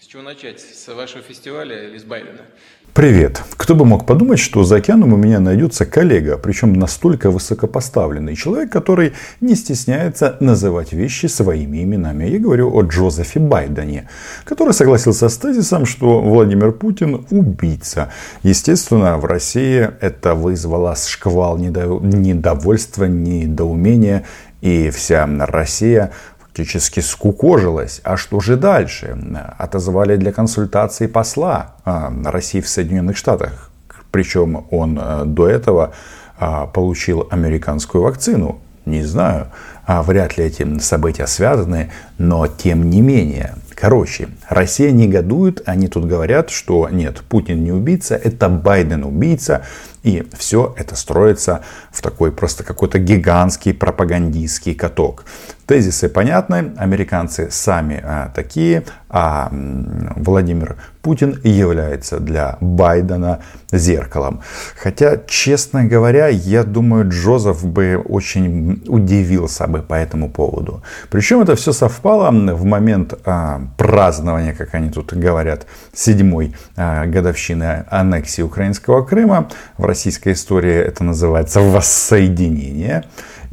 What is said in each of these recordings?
С чего начать? С вашего фестиваля или с Байдена? Привет. Кто бы мог подумать, что за океаном у меня найдется коллега, причем настолько высокопоставленный человек, который не стесняется называть вещи своими именами. Я говорю о Джозефе Байдене, который согласился с тезисом, что Владимир Путин убийца. Естественно, в России это вызвало шквал недовольства, недоумения, и вся Россия фактически скукожилась. А что же дальше? Отозвали для консультации посла а, России в Соединенных Штатах. Причем он э, до этого а, получил американскую вакцину. Не знаю, а вряд ли эти события связаны, но тем не менее. Короче, Россия негодует, они тут говорят, что нет, Путин не убийца, это Байден убийца, и все это строится в такой просто какой-то гигантский пропагандистский каток. Тезисы понятны, американцы сами а, такие, а Владимир Путин является для Байдена зеркалом. Хотя, честно говоря, я думаю, Джозеф бы очень удивился бы по этому поводу. Причем это все совпало в момент а, празднования, как они тут говорят, седьмой а, годовщины аннексии украинского Крыма. В российской истории это называется воссоединение.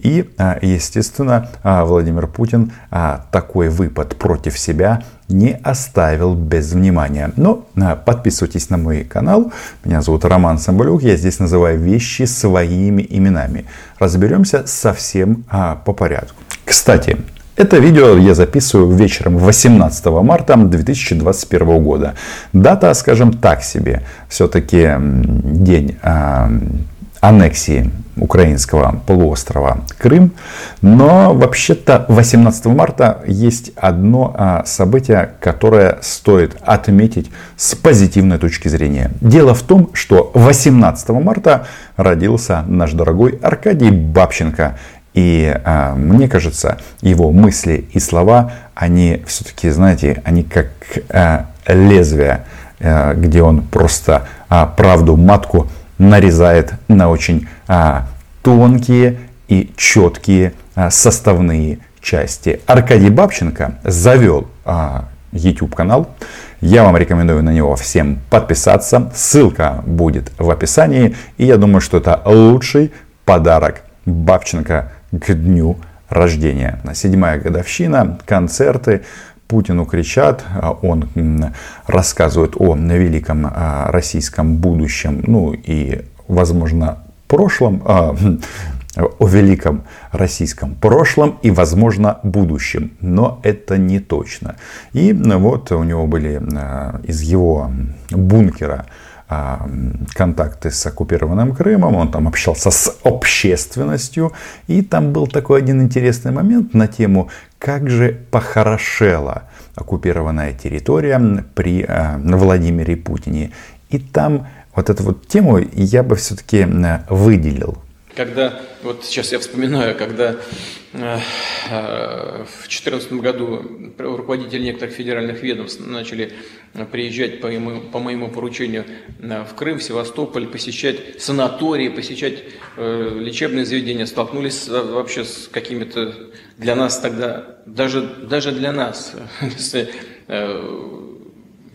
И, а, естественно, а, Владимир Путин а, такой выпад против себя не оставил без внимания. Но подписывайтесь на мой канал. Меня зовут Роман Самбалюк. Я здесь называю вещи своими именами. Разберемся совсем по порядку. Кстати, это видео я записываю вечером 18 марта 2021 года. Дата, скажем так себе, все-таки день аннексии украинского полуострова Крым. Но вообще-то 18 марта есть одно а, событие, которое стоит отметить с позитивной точки зрения. Дело в том, что 18 марта родился наш дорогой Аркадий Бабченко. И а, мне кажется, его мысли и слова, они все-таки, знаете, они как а, лезвие, а, где он просто а, правду матку нарезает на очень а, тонкие и четкие а, составные части. Аркадий Бабченко завел а, YouTube канал. Я вам рекомендую на него всем подписаться. Ссылка будет в описании. И я думаю, что это лучший подарок Бабченко к дню рождения. Седьмая годовщина, концерты, Путину кричат, а он рассказывает о великом а, российском будущем, ну и, возможно, прошлом, а, о великом российском прошлом и, возможно, будущем. Но это не точно. И вот у него были из его бункера контакты с оккупированным Крымом, он там общался с общественностью, и там был такой один интересный момент на тему, как же похорошела оккупированная территория при э, Владимире Путине. И там вот эту вот тему я бы все-таки выделил. Когда, вот сейчас я вспоминаю, когда э, э, в 2014 году руководители некоторых федеральных ведомств начали приезжать по моему, по моему поручению в Крым, в Севастополь, посещать санатории, посещать лечебные заведения, столкнулись вообще с какими-то для нас тогда, даже, даже для нас,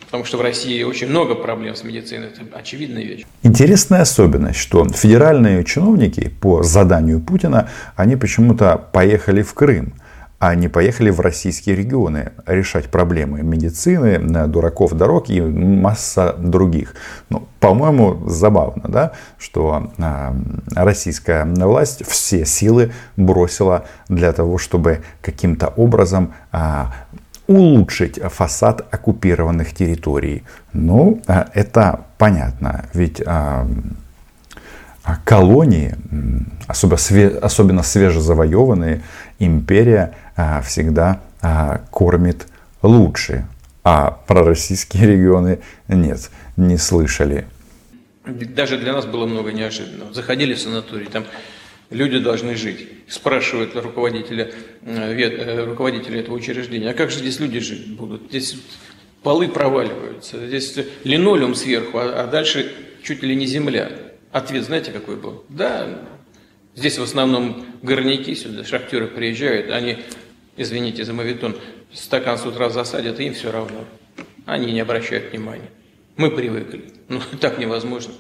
потому что в России очень много проблем с медициной, это очевидная вещь. Интересная особенность, что федеральные чиновники по заданию Путина, они почему-то поехали в Крым а не поехали в российские регионы решать проблемы медицины, дураков дорог и масса других. Ну, по-моему, забавно, да, что а, российская власть все силы бросила для того, чтобы каким-то образом а, улучшить фасад оккупированных территорий. Ну, а, это понятно, ведь а, а колонии, особенно свежезавоеванные, империя всегда кормит лучше. А про российские регионы нет, не слышали. Даже для нас было много неожиданного. Заходили в санаторий, там Люди должны жить. Спрашивают руководителя, э, э, руководителя этого учреждения, а как же здесь люди жить будут? Здесь полы проваливаются, здесь линолеум сверху, а, а дальше чуть ли не земля. Ответ знаете какой был? Да, здесь в основном горняки сюда, шахтеры приезжают, они, извините за мавитон, стакан с утра засадят, им все равно. Они не обращают внимания. Мы привыкли. Ну, так невозможно.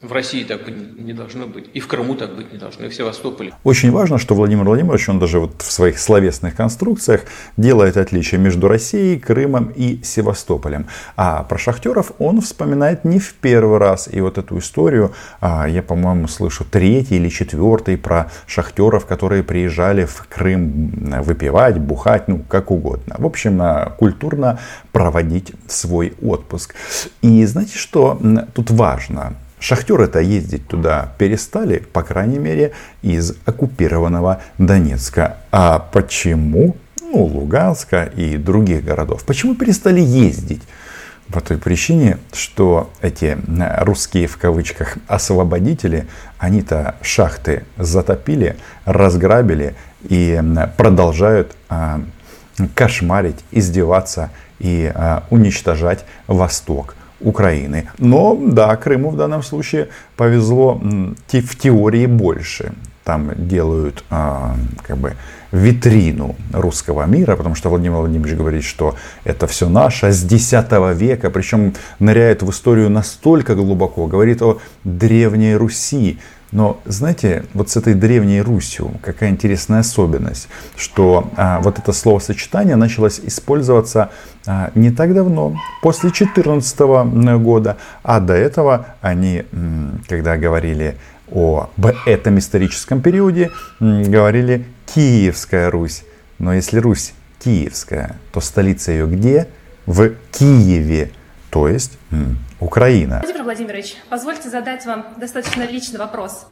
В России так не должно быть. И в Крыму так быть не должно, и в Севастополе. Очень важно, что Владимир Владимирович, он даже вот в своих словесных конструкциях делает отличие между Россией, Крымом и Севастополем. А про шахтеров он вспоминает не в первый раз. И вот эту историю а, я, по-моему, слышу третий или четвертый про шахтеров, которые приезжали в Крым выпивать, бухать, ну, как угодно. В общем, а, культурно проводить свой отпуск. И знаете, что тут важно? Шахтеры-то ездить туда перестали, по крайней мере, из оккупированного Донецка. А почему? Ну, Луганска и других городов. Почему перестали ездить? По той причине, что эти русские в кавычках освободители, они-то шахты затопили, разграбили и продолжают а, кошмарить, издеваться и а, уничтожать Восток. Украины. Но да, Крыму в данном случае повезло в теории больше. Там делают а, как бы витрину русского мира, потому что Владимир Владимирович говорит, что это все наше с X века, причем ныряет в историю настолько глубоко, говорит о Древней Руси, но знаете, вот с этой древней Русью какая интересная особенность, что а, вот это словосочетание началось использоваться а, не так давно, после 2014 года, а до этого они, когда говорили об этом историческом периоде, говорили Киевская Русь. Но если Русь Киевская, то столица ее где? В Киеве, то есть Украина. Владимир Владимирович, позвольте задать вам достаточно личный вопрос.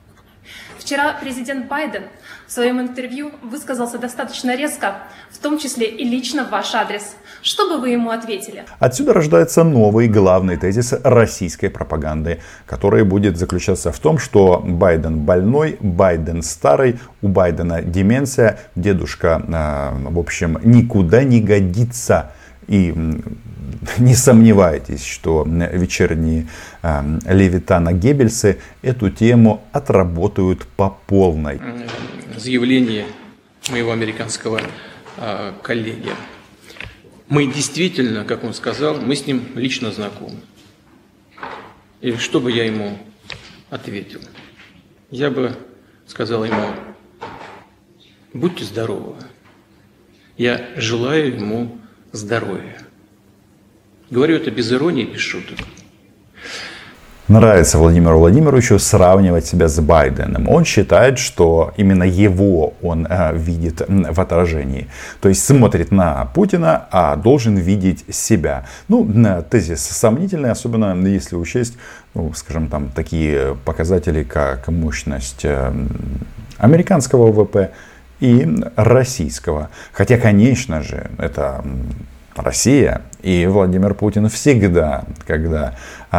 Вчера президент Байден в своем интервью высказался достаточно резко, в том числе и лично в ваш адрес. Что бы вы ему ответили? Отсюда рождается новый главный тезис российской пропаганды, который будет заключаться в том, что Байден больной, Байден старый, у Байдена деменция, дедушка, а, в общем, никуда не годится. И не сомневайтесь, что вечерние э, Левитана Геббельсы эту тему отработают по полной. Заявление моего американского э, коллеги. Мы действительно, как он сказал, мы с ним лично знакомы. И что бы я ему ответил? Я бы сказал ему, будьте здоровы. Я желаю ему здоровья. Говорю это без иронии, без шуток. Нравится Владимиру Владимировичу сравнивать себя с Байденом. Он считает, что именно его он э, видит в отражении. То есть смотрит на Путина, а должен видеть себя. Ну, тезис сомнительный, особенно если учесть, ну, скажем, там такие показатели, как мощность э, американского ВВП и российского. Хотя, конечно же, это Россия и Владимир Путин всегда, когда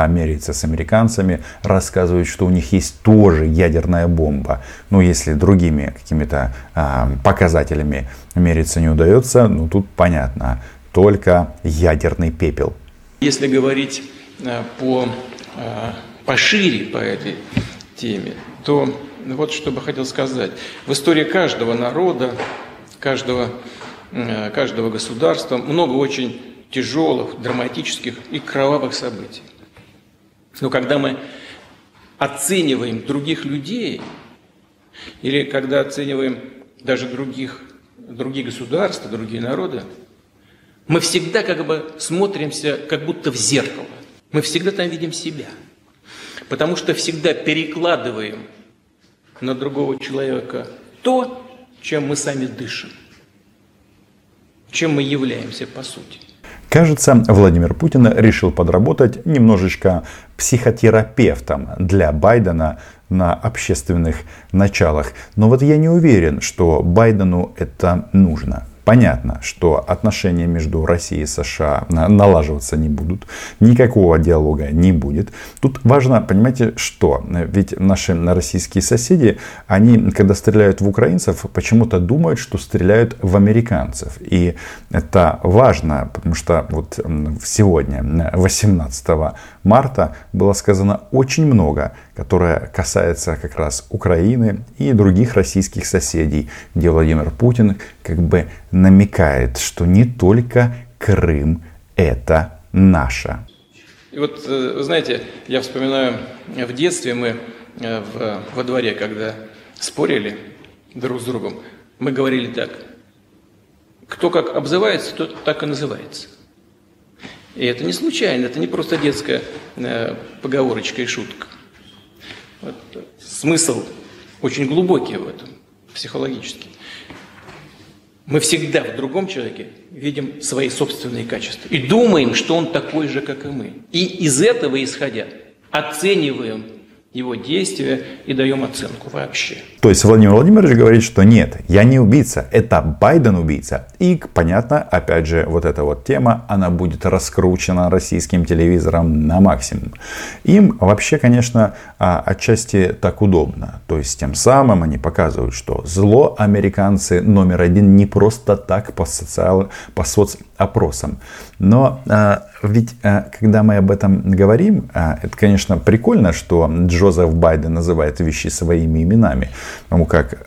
меряется с американцами, рассказывают, что у них есть тоже ядерная бомба. Ну, если другими какими-то а, показателями мериться не удается, ну, тут понятно, только ядерный пепел. Если говорить а, по, а, пошире по этой теме, то вот что бы хотел сказать. В истории каждого народа, каждого Э, каждого государства много очень тяжелых, драматических и кровавых событий. Но когда мы оцениваем других людей, или когда оцениваем даже других, другие государства, другие народы, мы всегда как бы смотримся как будто в зеркало. Мы всегда там видим себя. Потому что всегда перекладываем на другого человека то, чем мы сами дышим чем мы являемся по сути. Кажется, Владимир Путин решил подработать немножечко психотерапевтом для Байдена на общественных началах. Но вот я не уверен, что Байдену это нужно. Понятно, что отношения между Россией и США налаживаться не будут, никакого диалога не будет. Тут важно, понимаете, что? Ведь наши российские соседи, они, когда стреляют в украинцев, почему-то думают, что стреляют в американцев. И это важно, потому что вот сегодня, 18 марта, было сказано очень много, которое касается как раз Украины и других российских соседей, где Владимир Путин как бы намекает, что не только Крым это наше. И вот, э, знаете, я вспоминаю, в детстве мы э, в, во дворе, когда спорили друг с другом, мы говорили так, кто как обзывается, тот так и называется. И это не случайно, это не просто детская э, поговорочка и шутка. Вот, смысл очень глубокий в этом, психологический. Мы всегда в другом человеке видим свои собственные качества и думаем, что он такой же, как и мы. И из этого исходя оцениваем его действия и даем оценку вообще. То есть Владимир Владимирович говорит, что нет, я не убийца, это Байден убийца. И понятно, опять же, вот эта вот тема, она будет раскручена российским телевизором на максимум. Им вообще, конечно, а, отчасти так удобно. То есть тем самым они показывают, что зло американцы номер один не просто так по, социал, по соцопросам. Но а, ведь а, когда мы об этом говорим, это, конечно, прикольно, что Джозеф Байден называет вещи своими именами. Потому как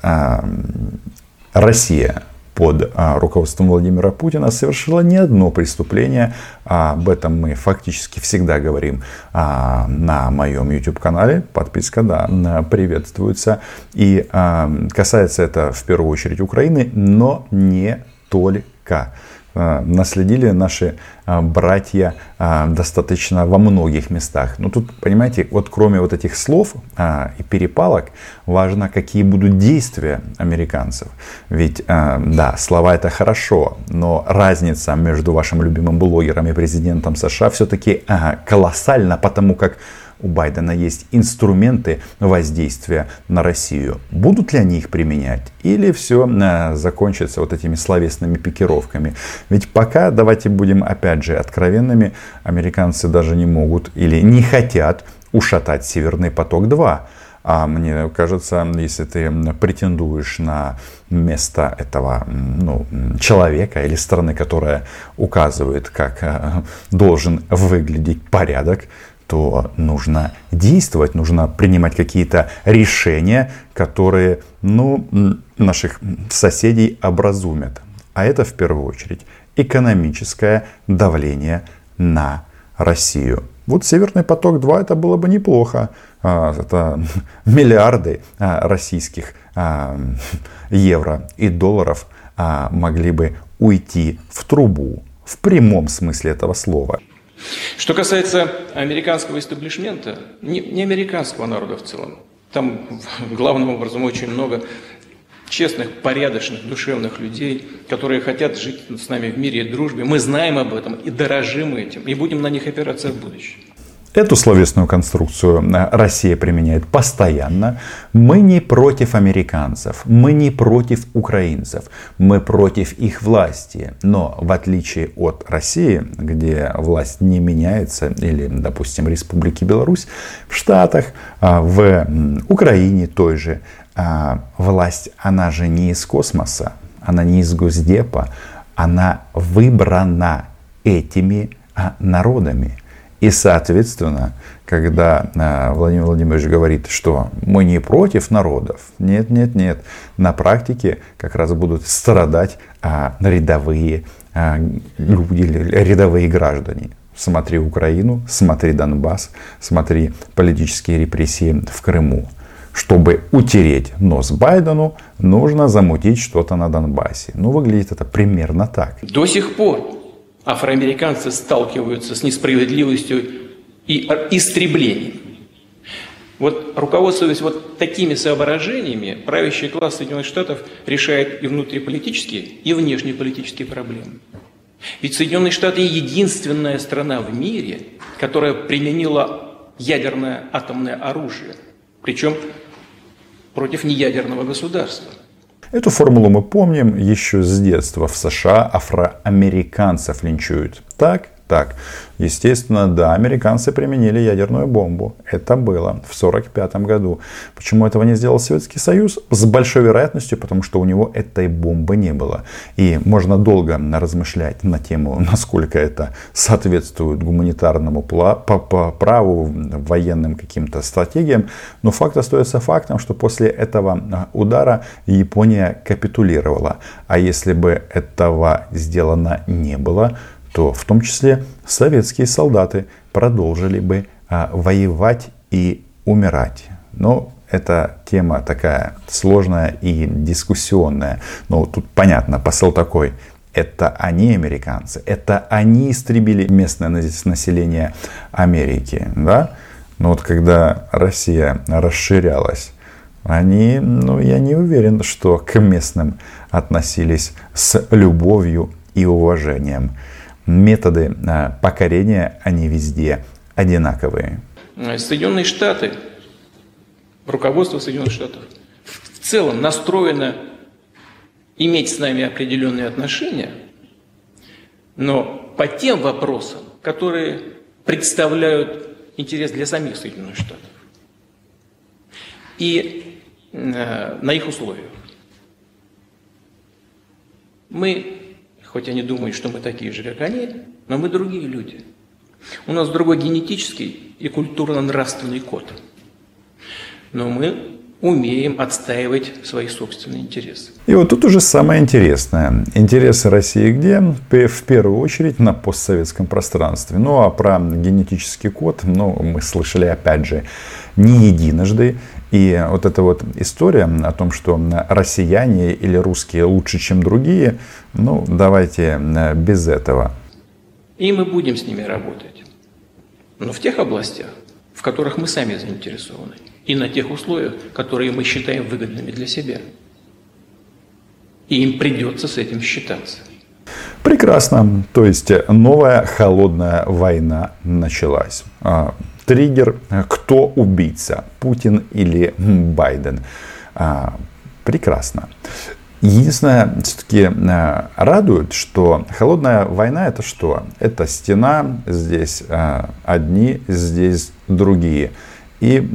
Россия под руководством Владимира Путина совершила не одно преступление. Об этом мы фактически всегда говорим на моем YouTube-канале. Подписка, да, приветствуется. И касается это в первую очередь Украины, но не только. А, наследили наши а, братья а, достаточно во многих местах. Но тут, понимаете, вот кроме вот этих слов и перепалок, важно, какие будут действия американцев. Ведь, да, слова это хорошо, но разница между вашим любимым блогером и президентом США все-таки колоссальна, потому как у Байдена есть инструменты воздействия на Россию. Будут ли они их применять? Или все э, закончится вот этими словесными пикировками? Ведь пока, давайте будем опять же откровенными, американцы даже не могут или не хотят ушатать Северный поток-2. А мне кажется, если ты претендуешь на место этого ну, человека или страны, которая указывает, как э, должен выглядеть порядок, то нужно действовать, нужно принимать какие-то решения, которые ну, наших соседей образумят. А это в первую очередь экономическое давление на Россию. Вот Северный поток-2 это было бы неплохо. А, это миллиарды а, российских а, евро и долларов могли бы уйти в трубу в прямом смысле этого слова. Что касается американского истеблишмента, не, не американского народа в целом, там главным образом очень много честных, порядочных, душевных людей, которые хотят жить с нами в мире и дружбе. Мы знаем об этом и дорожим этим, и будем на них опираться в будущем. Эту словесную конструкцию э, Россия применяет постоянно. Мы не против американцев, мы не против украинцев, мы против их власти. Но в отличие от России, где власть не меняется, или, допустим, Республики Беларусь, в Штатах, э, в Украине той же, э, власть, она же не из космоса, она не из Госдепа, она выбрана этими народами. И, соответственно, когда а, Владимир Владимирович говорит, что мы не против народов, нет, нет, нет, на практике как раз будут страдать а, рядовые а, люди, рядовые граждане. Смотри Украину, смотри Донбасс, смотри политические репрессии в Крыму. Чтобы утереть нос Байдену, нужно замутить что-то на Донбассе. Ну, выглядит это примерно так. До сих пор афроамериканцы сталкиваются с несправедливостью и истреблением. Вот руководствуясь вот такими соображениями, правящий класс Соединенных Штатов решает и внутриполитические, и внешнеполитические проблемы. Ведь Соединенные Штаты единственная страна в мире, которая применила ядерное атомное оружие, причем против неядерного государства. Эту формулу мы помним еще с детства. В США афроамериканцев линчуют так, так. Естественно, да, американцы применили ядерную бомбу. Это было в 1945 году. Почему этого не сделал Советский Союз? С большой вероятностью, потому что у него этой бомбы не было. И можно долго размышлять на тему, насколько это соответствует гуманитарному праву, военным каким-то стратегиям. Но факт остается фактом, что после этого а, удара Япония капитулировала. А если бы этого сделано не было, то в том числе советские солдаты продолжили бы а, воевать и умирать. Но это тема такая сложная и дискуссионная. Но тут понятно, посыл такой. Это они американцы, это они истребили местное население Америки. Да? Но вот когда Россия расширялась, они, ну, я не уверен, что к местным относились с любовью и уважением методы а, покорения, они везде одинаковые. Соединенные Штаты, руководство Соединенных Штатов в целом настроено иметь с нами определенные отношения, но по тем вопросам, которые представляют интерес для самих Соединенных Штатов и э, на их условиях. Мы Хоть они думают, что мы такие же, как они, но мы другие люди. У нас другой генетический и культурно-нравственный код. Но мы умеем отстаивать свои собственные интересы. И вот тут уже самое интересное. Интересы России где? В первую очередь на постсоветском пространстве. Ну а про генетический код, ну, мы слышали опять же не единожды. И вот эта вот история о том, что россияне или русские лучше, чем другие, ну, давайте э, без этого. И мы будем с ними работать. Но в тех областях, в которых мы сами заинтересованы. И на тех условиях, которые мы считаем выгодными для себя. И им придется с этим считаться. Прекрасно. То есть новая холодная война началась. А, триггер «Кто убийца? Путин или Байден?» а, Прекрасно. Единственное, все-таки э, радует, что холодная война это что? Это стена, здесь одни, здесь другие. И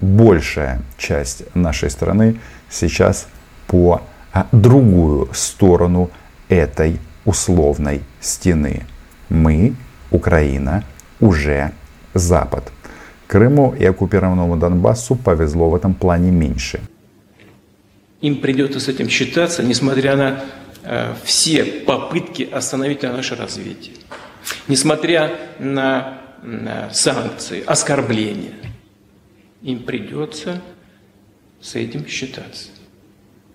большая часть нашей страны сейчас по а, другую сторону этой условной стены. Мы, Украина, уже Запад. Крыму и оккупированному Донбассу повезло в этом плане меньше. Им придется с этим считаться, несмотря на э, все попытки остановить наше развитие. Несмотря на, на санкции, оскорбления. Им придется с этим считаться.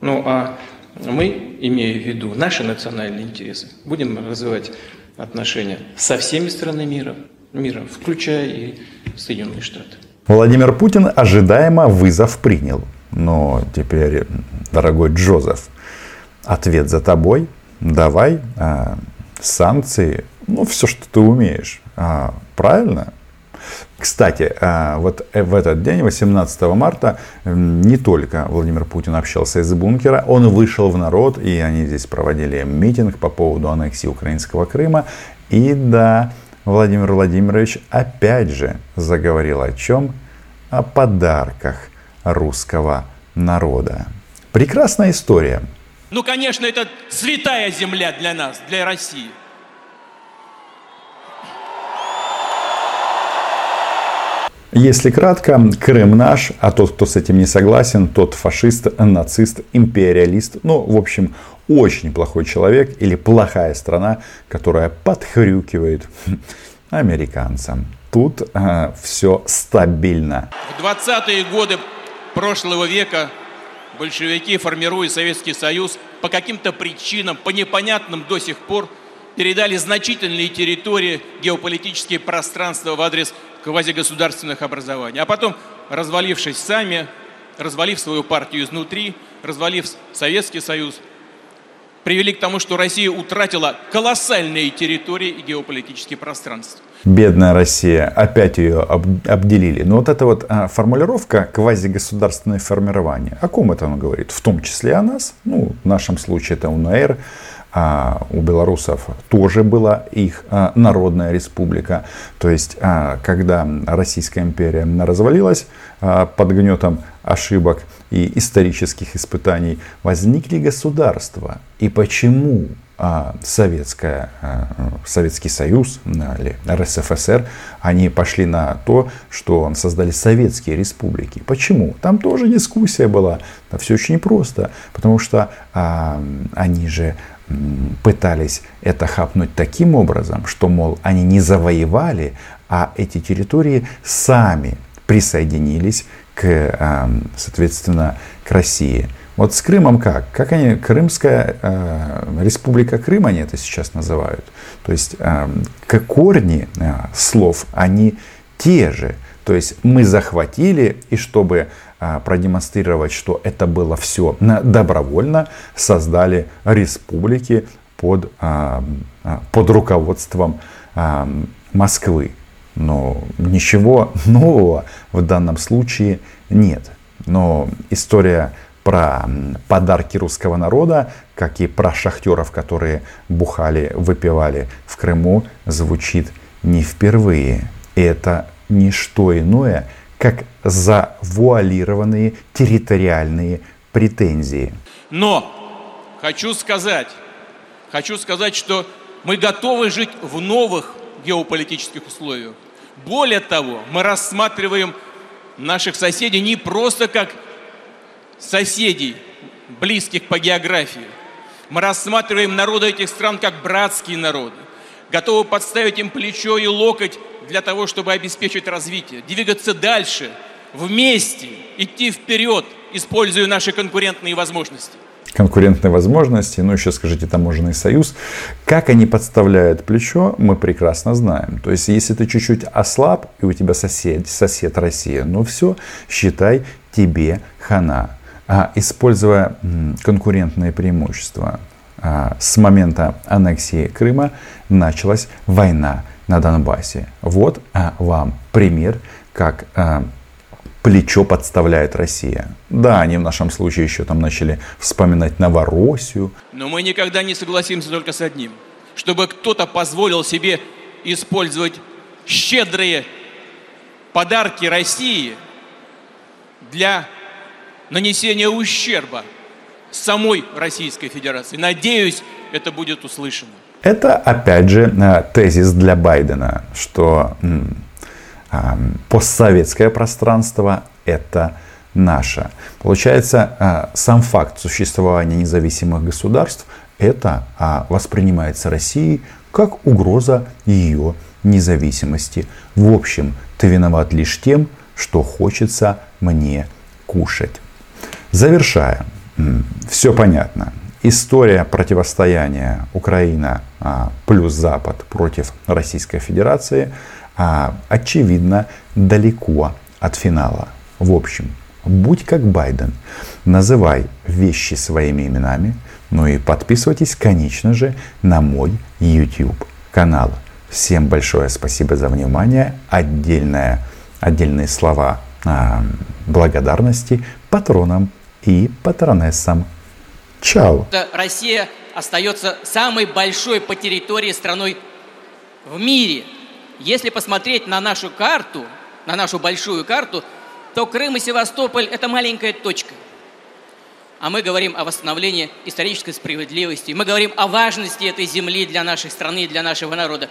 Ну а мы, имея в виду наши национальные интересы, будем развивать отношения со всеми странами мира, мира, включая и Соединенные Штаты. Владимир Путин ожидаемо вызов принял. Но теперь, дорогой Джозеф, ответ за тобой. Давай а, санкции, ну все, что ты умеешь. А, правильно? Кстати, а, вот в этот день, 18 марта, не только Владимир Путин общался из бункера, он вышел в народ, и они здесь проводили митинг по поводу аннексии украинского Крыма. И да, Владимир Владимирович опять же заговорил о чем? О подарках русского народа. Прекрасная история. Ну, конечно, это святая земля для нас, для России. Если кратко, Крым наш, а тот, кто с этим не согласен, тот фашист, нацист, империалист, ну, в общем, очень плохой человек или плохая страна, которая подхрюкивает американцам. Тут э, все стабильно. В 20-е годы прошлого века большевики, формируя Советский Союз, по каким-то причинам, по непонятным до сих пор, передали значительные территории, геополитические пространства в адрес квазигосударственных образований. А потом, развалившись сами, развалив свою партию изнутри, развалив Советский Союз, привели к тому, что Россия утратила колоссальные территории и геополитические пространства. Бедная Россия, опять ее обделили. Но вот эта вот а, формулировка квазигосударственное формирование, о ком это оно говорит? В том числе о нас, ну, в нашем случае это УНР, а у белорусов тоже была их а, народная республика. То есть, а, когда Российская империя развалилась а, под гнетом ошибок и исторических испытаний, возникли государства. И почему Советская, Советский Союз или РСФСР, они пошли на то, что создали советские республики. Почему? Там тоже дискуссия была. Все очень просто. Потому что они же пытались это хапнуть таким образом, что, мол, они не завоевали, а эти территории сами присоединились к, соответственно, к России. Вот с Крымом как? Как они, Крымская э, республика Крым, они это сейчас называют. То есть э, корни э, слов, они те же. То есть мы захватили, и чтобы продемонстрировать, что это было все добровольно, создали республики под, э, под руководством Москвы. Но ничего нового в данном случае нет. Но история про подарки русского народа, как и про шахтеров, которые бухали, выпивали в Крыму, звучит не впервые. И это не что иное, как завуалированные территориальные претензии. Но хочу сказать, хочу сказать, что мы готовы жить в новых геополитических условиях. Более того, мы рассматриваем наших соседей не просто как соседей, близких по географии. Мы рассматриваем народы этих стран как братские народы, готовы подставить им плечо и локоть для того, чтобы обеспечить развитие, двигаться дальше, вместе, идти вперед, используя наши конкурентные возможности конкурентные возможности, ну еще скажите таможенный союз, как они подставляют плечо, мы прекрасно знаем. То есть, если ты чуть-чуть ослаб, и у тебя сосед, сосед Россия, ну все, считай, тебе хана. А, используя конкурентные преимущества, а, с момента аннексии Крыма началась война на Донбассе. Вот а, вам пример, как плечо подставляет Россия. Да, они в нашем случае еще там начали вспоминать Новороссию. Но мы никогда не согласимся только с одним. Чтобы кто-то позволил себе использовать щедрые подарки России для нанесения ущерба самой Российской Федерации. Надеюсь, это будет услышано. Это, опять же, э, тезис для Байдена, что постсоветское пространство – это наше. Получается, э, сам факт существования независимых государств – это а, воспринимается Россией как угроза ее независимости. В общем, ты виноват лишь тем, что хочется мне кушать. Завершая, все понятно. История противостояния Украина а, плюс Запад против Российской Федерации а, очевидно далеко от финала. В общем, будь как Байден, называй вещи своими именами, ну и подписывайтесь, конечно же, на мой YouTube канал. Всем большое спасибо за внимание. Отдельное, отдельные слова а, благодарности патронам и патронессам. Чао! Россия остается самой большой по территории страной в мире. Если посмотреть на нашу карту, на нашу большую карту, то Крым и Севастополь – это маленькая точка. А мы говорим о восстановлении исторической справедливости. Мы говорим о важности этой земли для нашей страны для нашего народа.